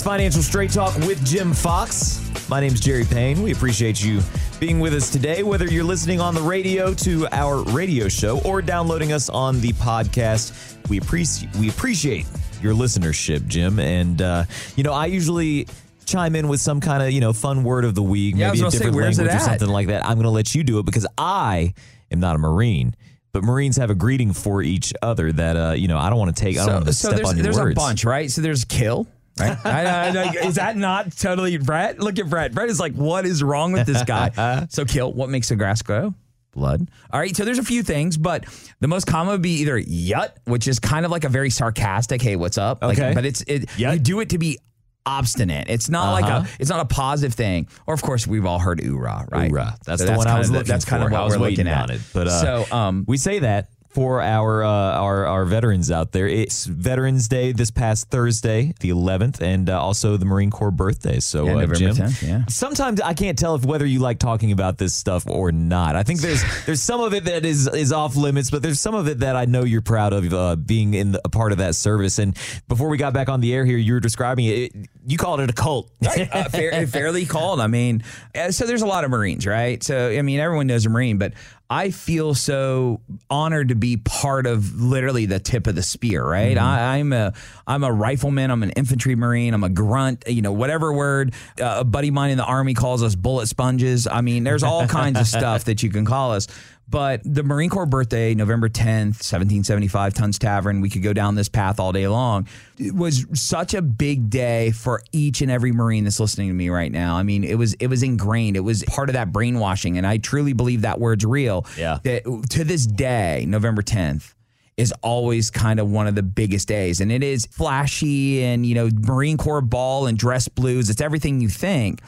is Financial Straight Talk with Jim Fox. My name's Jerry Payne. We appreciate you being with us today, whether you're listening on the radio to our radio show or downloading us on the podcast. We appreciate we appreciate your listenership, Jim. And uh, you know, I usually chime in with some kind of you know fun word of the week, Yeah, maybe a gonna say, different language or something like that. I'm going to let you do it because I am not a Marine. But Marines have a greeting for each other that uh, you know I don't want to take. I don't want to step there's, on your there's words. a bunch, right? So there's kill. Right? I, I, I, is that not totally Brett? Look at Brett. Brett is like, what is wrong with this guy? so kill. What makes the grass grow? Blood. All right. So there's a few things, but the most common would be either yut, which is kind of like a very sarcastic, hey, what's up? Like, Okay. but it's it. Yut. You do it to be obstinate. It's not like Uh-huh. a. It's not a positive thing. Or of course, we've all heard oorah, right? Hoorah. That's So the one I was the- looking That's kind for. of what I was we're looking at. it. But uh, so um, we say that for our uh, our our veterans out there. It's Veterans Day this past Thursday, the 11th, and uh, also the Marine Corps birthday. So, Yeah, uh, Jim, 10th, yeah. sometimes I can't tell if whether you like talking about this stuff or not. I think there's there's some of it that is is off limits, but there's some of it that I know you're proud of uh, being in the, a part of that service. And before we got back on the air here, you were describing it. it you called it a cult. uh, fair, fairly called. I mean, uh, so there's a lot of Marines, right? So I mean, everyone knows a Marine, but I feel so honored to be part of literally the tip of the spear, right? I, I'm a I'm a rifleman. I'm an infantry Marine. I'm a grunt. You know, whatever word uh, a buddy of mine in the army calls us, bullet sponges. I mean, there's all kinds of stuff that you can call us. But the Marine Corps birthday, November 10th, 1775, Tun's Tavern, we could go down this path all day long. It was such a big day for each and every Marine that's listening to me right now. I mean, it was it was ingrained. It was part of that brainwashing. And I truly believe that word's real. Yeah. That to this day, November 10th, is always kind of one of the biggest days. And it is flashy and, you know, Marine Corps ball and dress blues. It's everything you think.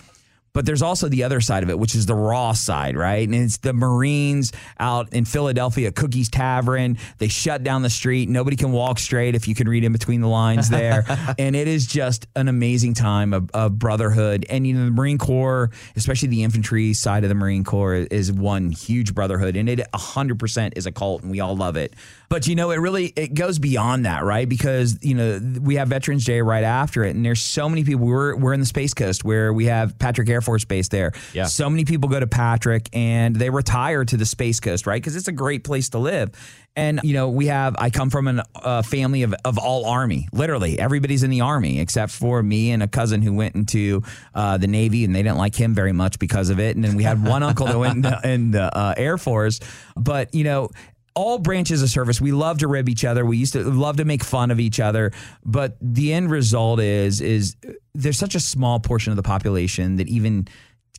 But there's also the other side of it, which is the raw side, right? And it's the Marines out in Philadelphia, Cookies Tavern. They shut down the street. Nobody can walk straight if you can read in between the lines there. and it is just an amazing time of, of brotherhood. And, you know, the Marine Corps, especially the infantry side of the Marine Corps, is one huge brotherhood. And it 100% is a cult, and we all love it. But, you know, it really it goes beyond that, right? Because, you know, we have Veterans Day right after it. And there's so many people. We're, we're in the Space Coast where we have Patrick Air Force Base there. Yeah. So many people go to Patrick and they retire to the Space Coast, right? Because it's a great place to live. And, you know, we have, I come from a uh, family of, of all Army. Literally, everybody's in the Army except for me and a cousin who went into uh, the Navy and they didn't like him very much because of it. And then we had one uncle that went in the, in the uh, Air Force. But, you know, all branches of service we love to rib each other. We used to love to make fun of each other. But the end result is is there's such a small portion of the population that even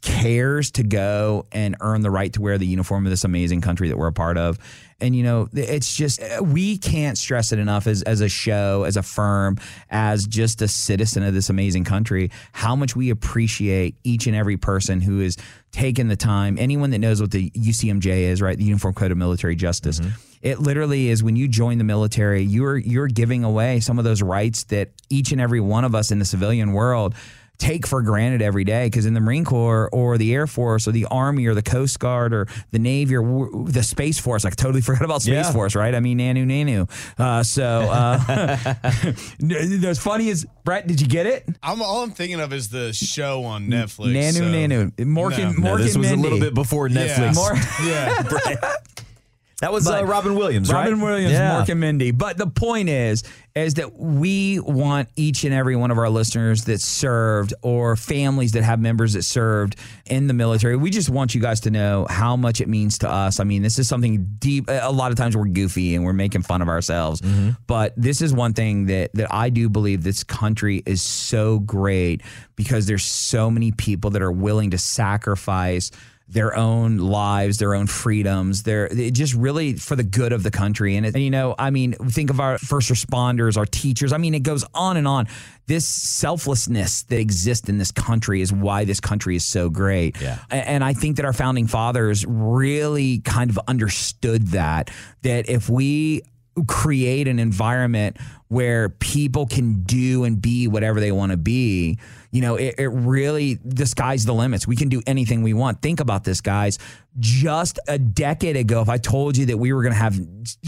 cares to go and earn the right to wear the uniform of this amazing country that we're a part of and you know it's just uh, we can't stress it enough as, as a show as a firm as just a citizen of this amazing country how much we appreciate each and every person who is taken the time anyone that knows what the ucmj is right? The uniform code of military justice. Mm-hmm. It literally is when you join the military you're you're giving away some of those rights that each and every one of us in the civilian world take for granted every day because in the Marine Corps or the Air Force or the Army or the Coast Guard or the Navy or w- the Space Force, I totally forgot about Space Yeah. Force, right? I mean, nanu nanu. Uh, so uh, the funny as Brett, did you get it? I'm all I'm thinking of is the show on Netflix. nanu so- nanu. Morgan, No. No, Morgan this was Mindy. a little bit before Yeah. Netflix. More, Yeah. that was uh, Robin Williams, Robin right? Williams, Yeah. Mork and Mindy. But the point is, is that we want each and every one of our listeners that served or families that have members that served in the military. We just want you guys to know how much it means to us. I mean, this is something deep. A lot of times we're goofy and we're making fun of ourselves, but this is one thing that that I do believe this country is so great because there's so many people that are willing to sacrifice their own lives, their own freedoms. They're just really for the good of the country. And, it, and you know, I mean, think of our first responders, our teachers. I mean, it goes on and on. This selflessness that exists in this country is why this country is so great. Yeah. And I think that our founding fathers really kind of understood that that if we create an environment where people can do and be whatever they want to be, you know, it, it really the sky's the limits. We can do anything we want. Think about this, guys. Just a decade ago, if I told you that we were going to have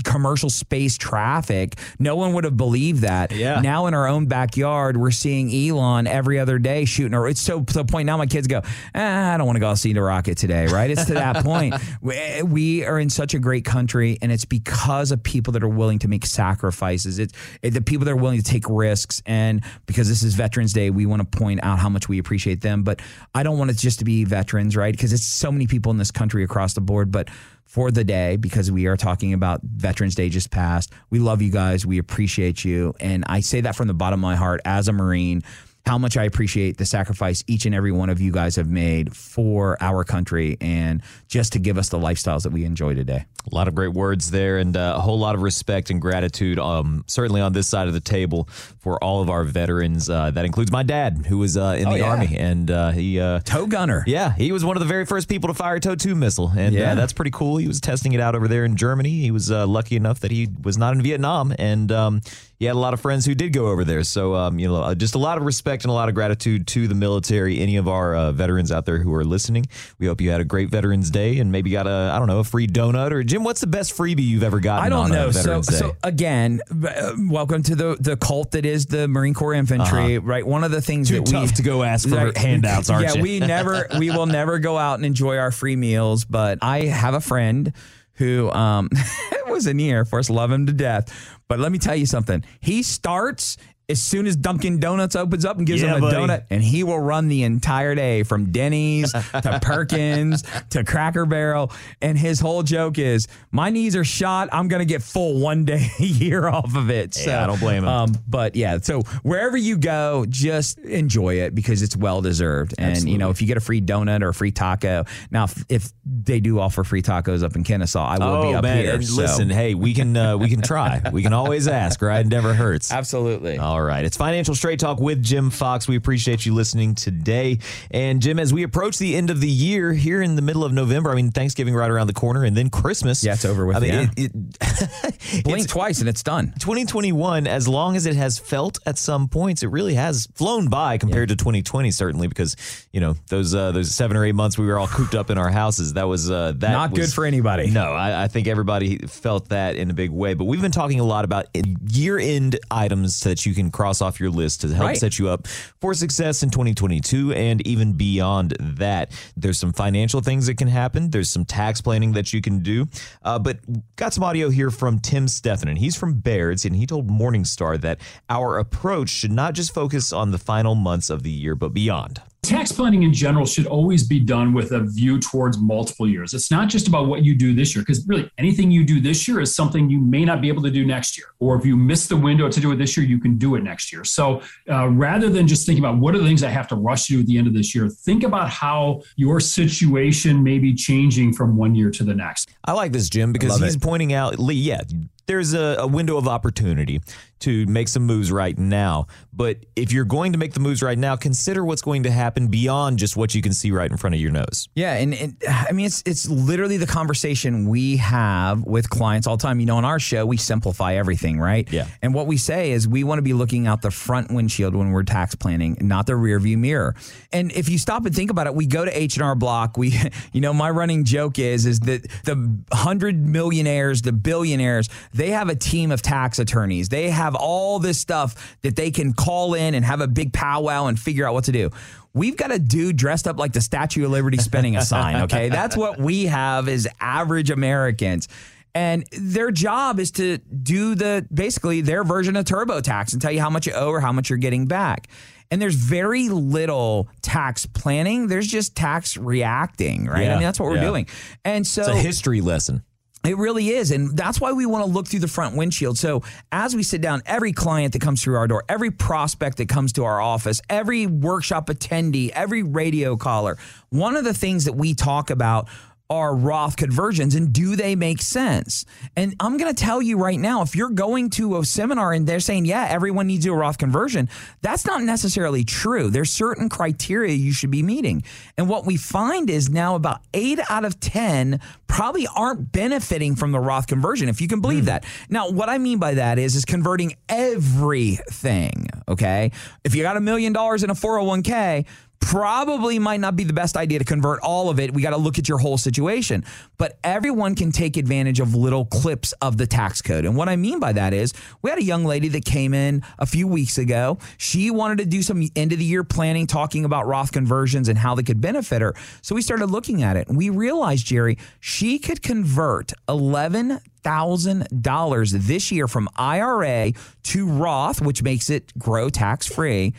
commercial space traffic, no one would have believed that. Yeah. Now in our own backyard, we're seeing Elon every other day shooting. Or it's so to the point now my kids go, ah, I don't want to go see the rocket today. Right? It's to that point. We, we are in such a great country, and it's because of people that are willing to make sacrifices. It's it, the people that are willing to take risks, and because this is Veterans Day, we want to point out how much we appreciate them. But I don't want it just to be veterans, right? Because it's so many people in this country across the board. But for the day, because we are talking about Veterans Day just passed, we love you guys. We appreciate you. And I say that from the bottom of my heart as a Marine. How much I appreciate the sacrifice each and every one of you guys have made for our country and just to give us the lifestyles that we enjoy today. A lot of great words there, and uh, a whole lot of respect and gratitude, um, certainly on this side of the table for all of our veterans. Uh, that includes my dad, who was uh, in Oh, the yeah. army, and uh, he, uh, TOW gunner. yeah, he was one of the very first people to fire a TOW two missile, and Yeah. uh, that's pretty cool. He was testing it out over there in Germany. He was uh, lucky enough that he was not in Vietnam, and um, he had a lot of friends who did go over there. So, um, you know, uh, just a lot of respect and a lot of gratitude to the military. Any of our uh, veterans out there who are listening, we hope you had a great Veterans Day and maybe got a, I don't know, a free donut or Jim. What's the best freebie you've ever gotten? I don't on know. So, Day? so again, uh, welcome to the the cult that is the Marine Corps Infantry. Right, one of the things Uh-huh. Too that we tough to go ask for Right. handouts, aren't yeah, you? we never, we will never go out and enjoy our free meals. But I have a friend who um, was in the Air Force, love him to death. But let me tell you something. He starts as soon as Dunkin' Donuts opens up and gives Yeah, him a buddy. donut, and he will run the entire day from Denny's to Perkins to Cracker Barrel. And his whole joke is, "My knees are shot. I'm going to get full one day a year off of it." So Yeah, I don't blame him. Um, but yeah, so wherever you go, just enjoy it because it's well deserved. And you know, if you get a free donut or a free taco, now if, if they do offer free tacos up in Kennesaw, I will be Oh up man! here. so- listen, hey, we can uh, we can try. We can always ask, right? It never hurts. absolutely. All right. It's Financial Straight Talk with Jim Fox. We appreciate you listening today. And Jim, as we approach the end of the year here in the middle of November, I mean, Thanksgiving right around the corner and then Christmas. Yeah, it's over with, I mean, yeah. it, it, Blink it's twice and it's done. 2021, as long as it has felt at some points, it really has flown by compared to 2020, certainly, because, you know, those uh, those seven or eight months we were all cooped up in our houses, that was uh, that Not was- good for anybody. no, I, I think everybody felt that in a big way. But we've been talking a lot about year end items that you can cross off your list to help Right. set you up for success in 2022 and even beyond that. There's some financial things that can happen, there's some tax planning that you can do. Uh, but got some audio here from Tim Steffen. And he's from Baird's, and he told Morningstar that our approach should not just focus on the final months of the year, but beyond. Tax planning in general should always be done with a view towards multiple years. It's not just about what you do this year, because really anything you do this year is something you may not be able to do next year. Or if you miss the window to do it this year, you can do it next year. So uh, rather than just thinking about what are the things I have to rush to do at the end of this year, think about how your situation may be changing from one year to the next. I like this, Jim, because he's it. pointing out, Lee, yeah, there's a, a window of opportunity to make some moves right now. But if you're going to make the moves right now, consider what's going to happen beyond just what you can see right in front of your nose. Yeah, and, and I mean it's it's literally the conversation we have with clients all the time. You know, on our show we simplify everything, right? Yeah. And what we say is we want to be looking out the front windshield when we're tax planning, not the rear view mirror. And if you stop and think about it, we go to H and R Block. We, you know, my running joke is is that the hundred millionaires, the billionaires, they have a team of tax attorneys. They have all this stuff that they can call in and have a big powwow and figure out what to do. We've got a dude dressed up like the Statue of Liberty spinning a sign, okay? That's what we have as average Americans. And their job is to do the basically their version of TurboTax and tell you how much you owe or how much you're getting back. And there's very little tax planning. There's just tax reacting, right? I mean, that's what we're doing. And so It's a history lesson. It really is. And that's why we want to look through the front windshield. So as we sit down, every client that comes through our door, every prospect that comes to our office, every workshop attendee, every radio caller, one of the things that we talk about are Roth conversions and do they make sense? And I'm going to tell you right now if you're going to a seminar and they're saying, yeah, everyone needs to do a Roth conversion, that's not necessarily true. There's certain criteria you should be meeting. And what we find is now about eight out of 10 probably aren't benefiting from the Roth conversion, if you can believe hmm. that. Now, what I mean by that is, is converting everything. Okay. If you got a million dollars in a 401k, probably might not be the best idea to convert all of it. We got to look at your whole situation. But everyone can take advantage of little clips of the tax code. And what I mean by that is we had a young lady that came in a few weeks ago. She wanted to do some end of the year planning, talking about Roth conversions and how they could benefit her. So we started looking at it and we realized, Jerry, she could convert 11 thousand dollars this year from IRA to Roth, which makes it grow tax free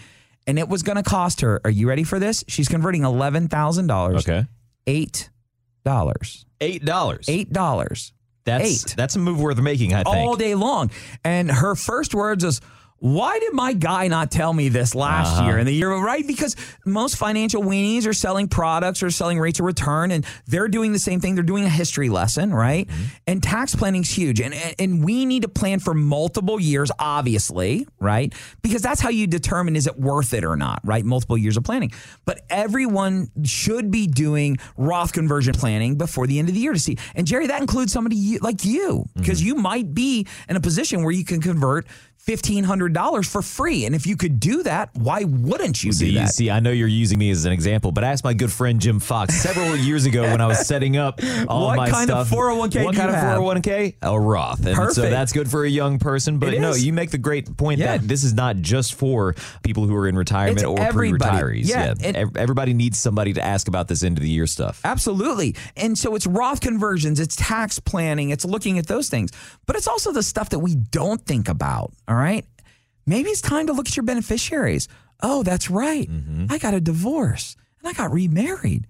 and it was going to cost her. Are you ready for this? She's converting eleven thousand dollars. Okay. eight dollars. Eight dollars. Eight dollars. That's eight. that's a move worth making, I think. all day long. And her first words is, "Why did my guy not tell me this last Uh-huh. year and the year right?" Because most financial weenies are selling products or selling rates of return, and they're doing the same thing. They're doing a history lesson, right? Mm-hmm. And tax planning's huge, and and we need to plan for multiple years, obviously, right? Because that's how you determine is it worth it or not, right? Multiple years of planning. But everyone should be doing Roth conversion planning before the end of the year to see. And Jerry, that includes somebody like you, because Mm-hmm. you might be in a position where you can convert fifteen hundred dollars for free. And if you could do that, why wouldn't you See, do that? see, I know you're using me as an example, but I asked my good friend Jim Fox several years ago when I was setting up all What my kind of 401k What kind of have? 401k? A Roth. And so that's good for a young person. But no, you make the great point Yeah. that this is not just for people who are in retirement It's or everybody. pre-retirees. Yeah, Ev- everybody needs somebody to ask about this end of the year stuff. Absolutely. And so it's Roth conversions, it's tax planning, it's looking at those things. But it's also the stuff that we don't think about. All right. Maybe it's time to look at your beneficiaries. Oh, that's right. Mm-hmm. I got a divorce and I got remarried.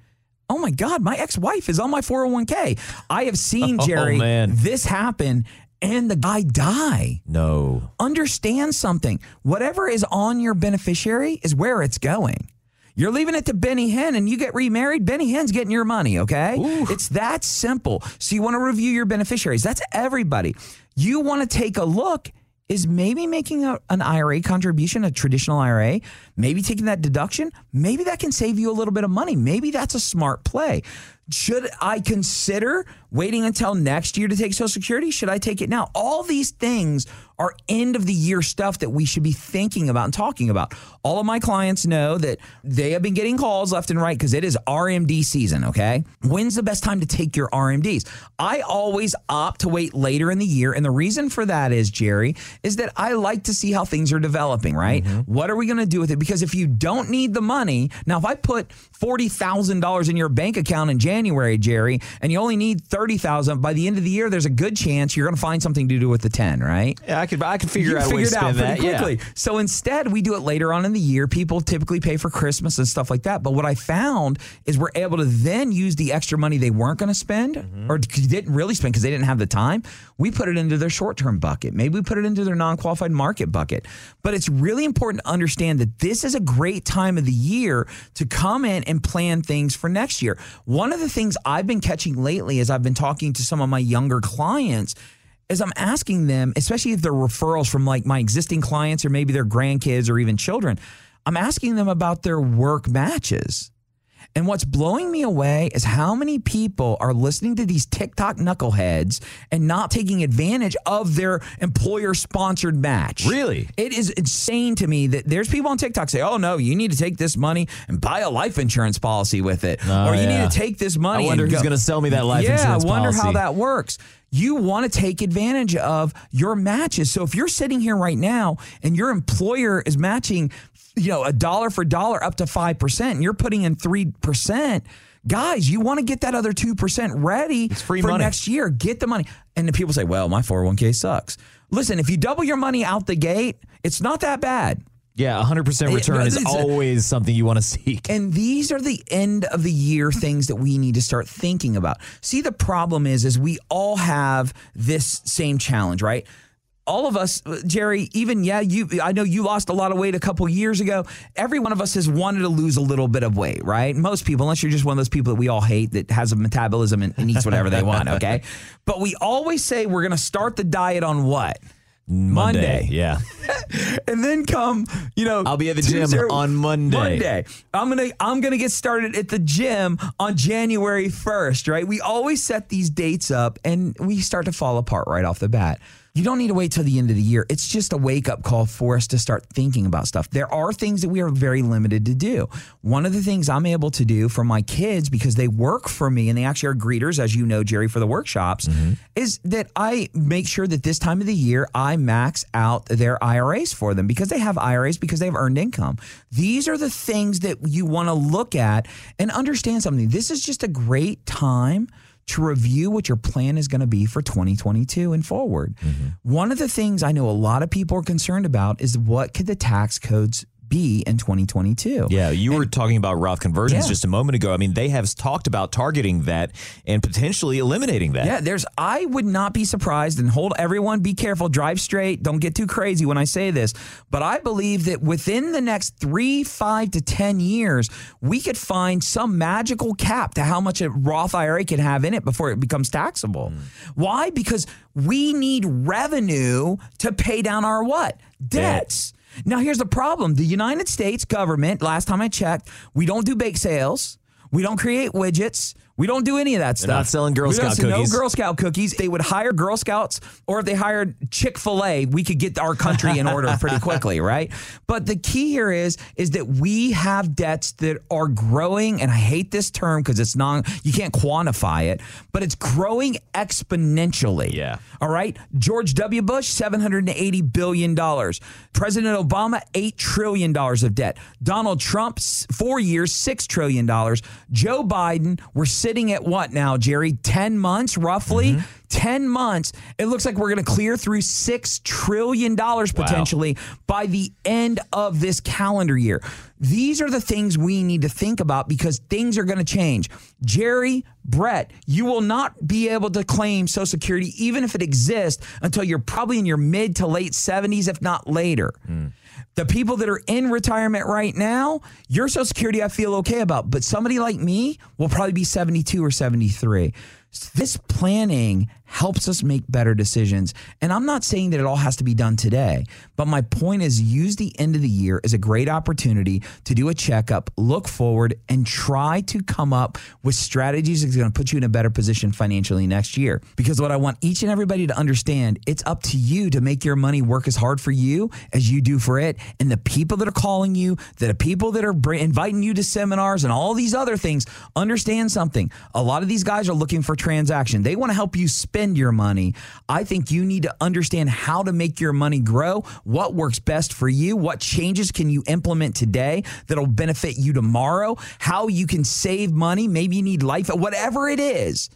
Oh my God, my ex wife is on my 401k. I have seen, Oh, Jerry, man. this happen and the guy die. No. Understand something. Whatever is on your beneficiary is where it's going. You're leaving it to Benny Hinn and you get remarried, Benny Hinn's getting your money, okay? It's that simple. So you want to review your beneficiaries. That's everybody. You want to take a look is maybe making a, an IRA contribution, a traditional IRA, maybe taking that deduction, maybe that can save you a little bit of money. Maybe that's a smart play. Should I consider waiting until next year to take Social Security? Should I take it now? All these things are end of the year stuff that we should be thinking about and talking about. All of my clients know that they have been getting calls left and right because it is RMD season, okay? When's the best time to take your RMDs? I always opt to wait later in the year. And the reason for that is, Jerry, is that I like to see how things are developing, right? Mm-hmm. What are we going to do with it? Because if you don't need the money, now if I put $40,000 in your bank account in January, Jerry, and you only need 30,000 by the end of the year, there's a good chance you're going to find something to do with the 10, right? Yeah, I could I could figure you out a way to out pretty that. Yeah. quickly. So instead, we do it later on in the year. People typically pay for Christmas and stuff like that. But what I found is we're able to then use the extra money they weren't going to spend Mm-hmm. or didn't really spend because they didn't have the time. We put it into their short term bucket. Maybe we put it into their non qualified market bucket. But it's really important to understand that this is a great time of the year to come in and plan things for next year. One of the things I've been catching lately as I've been talking to some of my younger clients is I'm asking them, especially if they're referrals from like my existing clients or maybe their grandkids or even children, I'm asking them about their work matches. And what's blowing me away is how many people are listening to these TikTok knuckleheads and not taking advantage of their employer sponsored match. Really? It is insane to me that there's people on TikTok say, "Oh no, you need to take this money and buy a life insurance policy with it, Oh, or you yeah. need to take this money." I wonder who's go- going to sell me that life yeah, insurance I wonder how that works. You want to take advantage of your matches. So if you're sitting here right now and your employer is matching, you know, a dollar for dollar up to five percent, and you're putting in three percent. Guys, you want to get that other 2% ready for money. next year. Get the money. And the people say, well, my 401k sucks. Listen, if you double your money out the gate, it's not that bad. Yeah, 100% return is always something you want to seek. And these are the end of the year things that we need to start thinking about. See, the problem is, is we all have this same challenge, right? all of us, Jerry, even yeah, you I know you lost a lot of weight a couple years ago. Every one of us has wanted to lose a little bit of weight, right? Most people, unless you're just one of those people that we all hate that has a metabolism and, and eats whatever they want, okay? But we always say we're gonna start the diet on what? Monday. Yeah. and then come, you know, I'll be at the gym on Monday. Monday. I'm gonna I'm gonna get started at the gym on January 1st, right? We always set these dates up and we start to fall apart right off the bat. You don't need to wait till the end of the year. It's just a wake up call for us to start thinking about stuff. There are things that we are very limited to do. One of the things I'm able to do for my kids because they work for me and they actually are greeters, as you know, Jerry, for the workshops, mm-hmm. is that I make sure that this time of the year I max out their IRAs for them because they have IRAs because they have earned income. These are the things that you want to look at and understand something. This is just a great time to review what your plan is going to be for 2022 and forward. Mm-hmm. One of the things I know a lot of people are concerned about is what could the tax codes be in 2022? Yeah, you were talking about Roth conversions Yeah. just a moment ago. I mean, they have talked about targeting that and potentially eliminating that. Yeah, there's. I would not be surprised, and hold everyone, be careful, drive straight, don't get too crazy when I say this. But I believe that within the next three, five to ten years, we could find some magical cap to how much a Roth IRA can have in it before it becomes taxable. Hmm. Why? Because we need revenue to pay down our what debts. Now, here's the problem: the United States government. Last time I checked, we don't do bake sales. We don't create widgets. We don't do any of that stuff. not selling Girl We Scout cookies. No Girl Scout cookies. They would hire Girl Scouts, or if they hired Chick Fil A, we could get our country in order pretty quickly, right? But the key here is is that we have debts that are growing, and I hate this term because it's not you can't quantify it, but it's growing exponentially. Yeah. All right. George W. Bush, $780 billion. President Obama, $8 trillion of debt. Donald Trump, four years, $6 trillion. Joe Biden, we're sitting at what now, Jerry? 10 months roughly? Mm-hmm. 10 months. It looks like we're going to clear through $6 trillion potentially by the end of this calendar year. These are the things we need to think about because things are going to change. Jerry, Brett, you will not be able to claim Social Security, even if it exists, until you're probably in your mid to late 70s, if not later. Hmm. The people that are in retirement right now, your Social Security I feel okay about, but somebody like me will probably be 72 or 73. This planning helps us make better decisions. And I'm not saying that it all has to be done today, but my point is use the end of the year as a great opportunity to do a checkup, look forward, and try to come up with strategies that's going to put you in a better position financially next year. Because what I want each and everybody to understand, it's up to you to make your money work as hard for you as you do for it. And the people that are calling you, the people that are inviting you to seminars and all these other things, understand something. A lot of these guys are looking for transaction. They want to help you spend your money. I think you need to understand how to make your money grow, what works best for you, what changes can you implement today that'll benefit you tomorrow, how you can save money. Maybe you need life, whatever it is.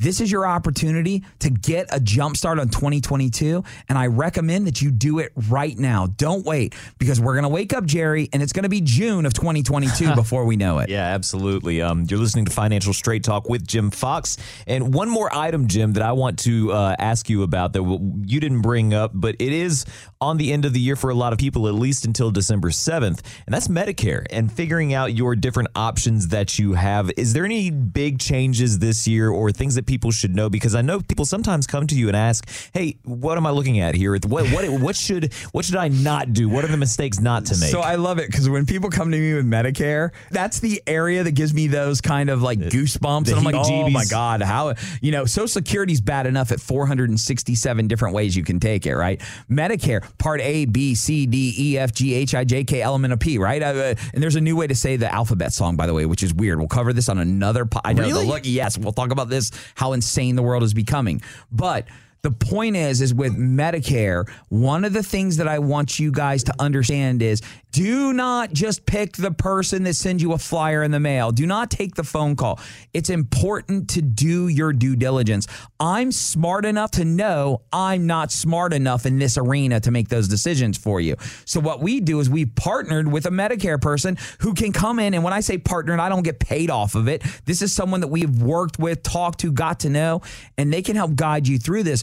This is your opportunity to get a jump start on 2022. And I recommend that you do it right now. Don't wait because we're going to wake up, Jerry, and it's going to be June of 2022 before we know it. Yeah, absolutely. Um, you're listening to Financial Straight Talk with Jim Fox. And one more item, Jim, that I want to uh, ask you about that you didn't bring up, but it is on the end of the year for a lot of people, at least until December 7th. And that's Medicare and figuring out your different options that you have. Is there any big changes this year or things that people should know? Because I know people sometimes come to you and ask, hey, what am I looking at here? What, what, what, should, what should I not do? What are the mistakes not to make? So I love it because when people come to me with Medicare, that's the area that gives me those kind of like goosebumps. the and I'm like, oh my God, how, you know, Social Security's bad enough at 467 different ways you can take it, right? Medicare, part A, B, C, D, E, F, G, H, I, J, K, element of P, right? Uh, and there's a new way to say the alphabet song, by the way, which is weird. We'll cover this on another. Po- I know the Really? look. Yes, we'll talk about this, how insane the world is becoming. But the point is, is with Medicare, one of the things that I want you guys to understand is do not just pick the person that sends you a flyer in the mail. Do not take the phone call. It's important to do your due diligence. I'm smart enough to know I'm not smart enough in this arena to make those decisions for you. So what we do is we partnered with a Medicare person who can come in and when I say partnered, I don't get paid off of it. This is someone that we've worked with, talked to, got to know, and they can help guide you through this.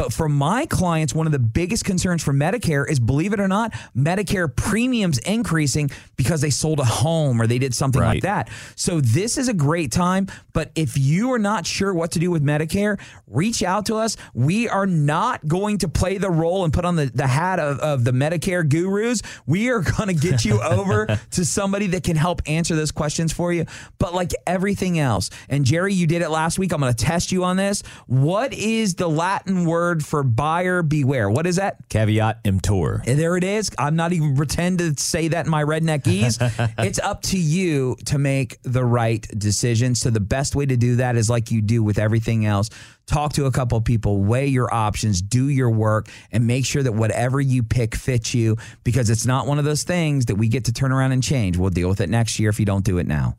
But for my clients, one of the biggest concerns for Medicare is believe it or not, Medicare premiums increasing because they sold a home or they did something Right. like that. So this is a great time. But if you are not sure what to do with Medicare, reach out to us. We are not going to play the role and put on the, the hat of, of the Medicare gurus. We are going to get you over to somebody that can help answer those questions for you. But like everything else, and Jerry, you did it last week. I'm going to test you on this. What is the Latin word for buyer beware? What is that? Caveat emptor. And there it is. I'm not even pretend to say that in my redneck ease. it's up to you to make the right decision. So the best way to do that is like you do with everything else. Talk to a couple people, weigh your options, do your work, and make sure that whatever you pick fits you because it's not one of those things that we get to turn around and change. We'll deal with it next year if you don't do it now.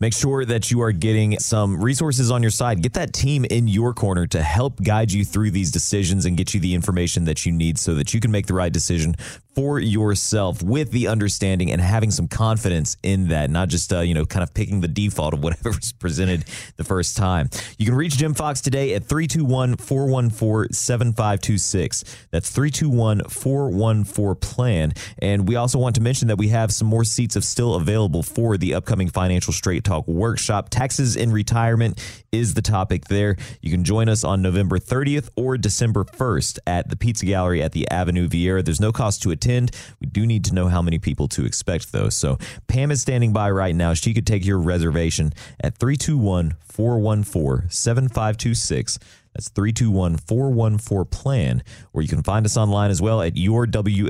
Make sure that you are getting some resources on your side. Get that team in your corner to help guide you through these decisions and get you the information that you need so that you can make the right decision for yourself with the understanding and having some confidence in that, not just, uh, you know, kind of picking the default of whatever was presented the first time. You can reach Jim Fox today at 321 414 7526. That's 321 414 plan. And we also want to mention that we have some more seats of still available for the upcoming Financial Straight Talk workshop. Taxes in retirement is the topic there. You can join us on November 30th or December 1st at the Pizza Gallery at the Avenue Viera. There's no cost to attend. We do need to know how many people to expect, though. So Pam is standing by right now. She could take your reservation at 321 414 7526. That's 321 414 plan, or you can find us online as well at yourwfg.com.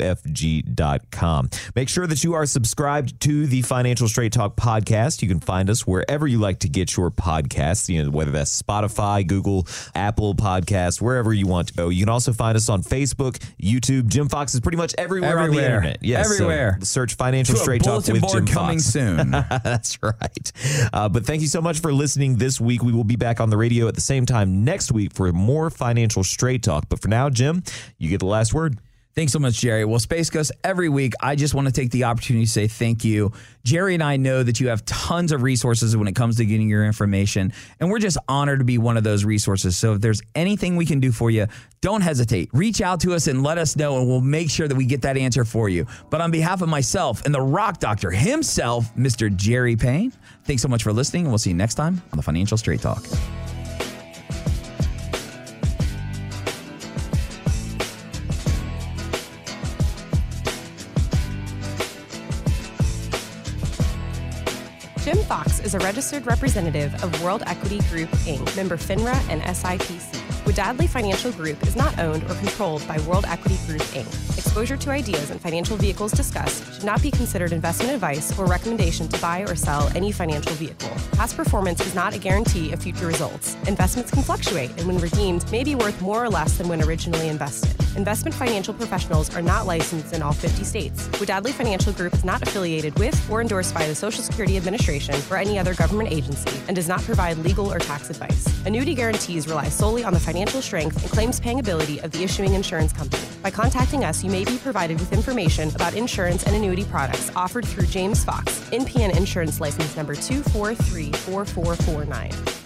Make sure that you are subscribed to the Financial Straight Talk podcast. You can find us wherever you like to get your podcasts, you know, whether that's Spotify, Google, Apple Podcasts, wherever you want to go. You can also find us on Facebook, YouTube. Jim Fox is pretty much everywhere, on the internet. Yes, so Everywhere. search Financial To Straight Talk with Jim coming Fox. soon. That's right. Uh, but thank you so much for listening this week. We will be back on the radio at the same time next week for more financial straight talk. But for now, Jim, you get the last word. Thanks so much, Jerry. Well, Space Coast, every week, I just want to take the opportunity to say thank you. Jerry and I know that you have tons of resources when it comes to getting your information, and we're just honored to be one of those resources. So if there's anything we can do for you, don't hesitate. Reach out to us and let us know, and we'll make sure that we get that answer for you. But on behalf of myself and the rock doctor himself, Mr. Jerry Payne, thanks so much for listening, and we'll see you next time on the Financial Straight Talk. Is a registered representative of World Equity Group, Inc., member FINRA and SIPC. Wadadley Financial Group is not owned or controlled by World Equity Group, Inc. Exposure to ideas and financial vehicles discussed should not be considered investment advice or recommendation to buy or sell any financial vehicle. Past performance is not a guarantee of future results. Investments can fluctuate and, when redeemed, may be worth more or less than when originally invested. Investment financial professionals are not licensed in all 50 states. Wadadley Financial Group is not affiliated with or endorsed by the Social Security Administration or any other government agency and does not provide legal or tax advice. Annuity guarantees rely solely on the financial strength and claims paying ability of the issuing insurance company. By contacting us, you may be provided with information about insurance and annuity products offered through James Fox, NPN Insurance License Number 2434449.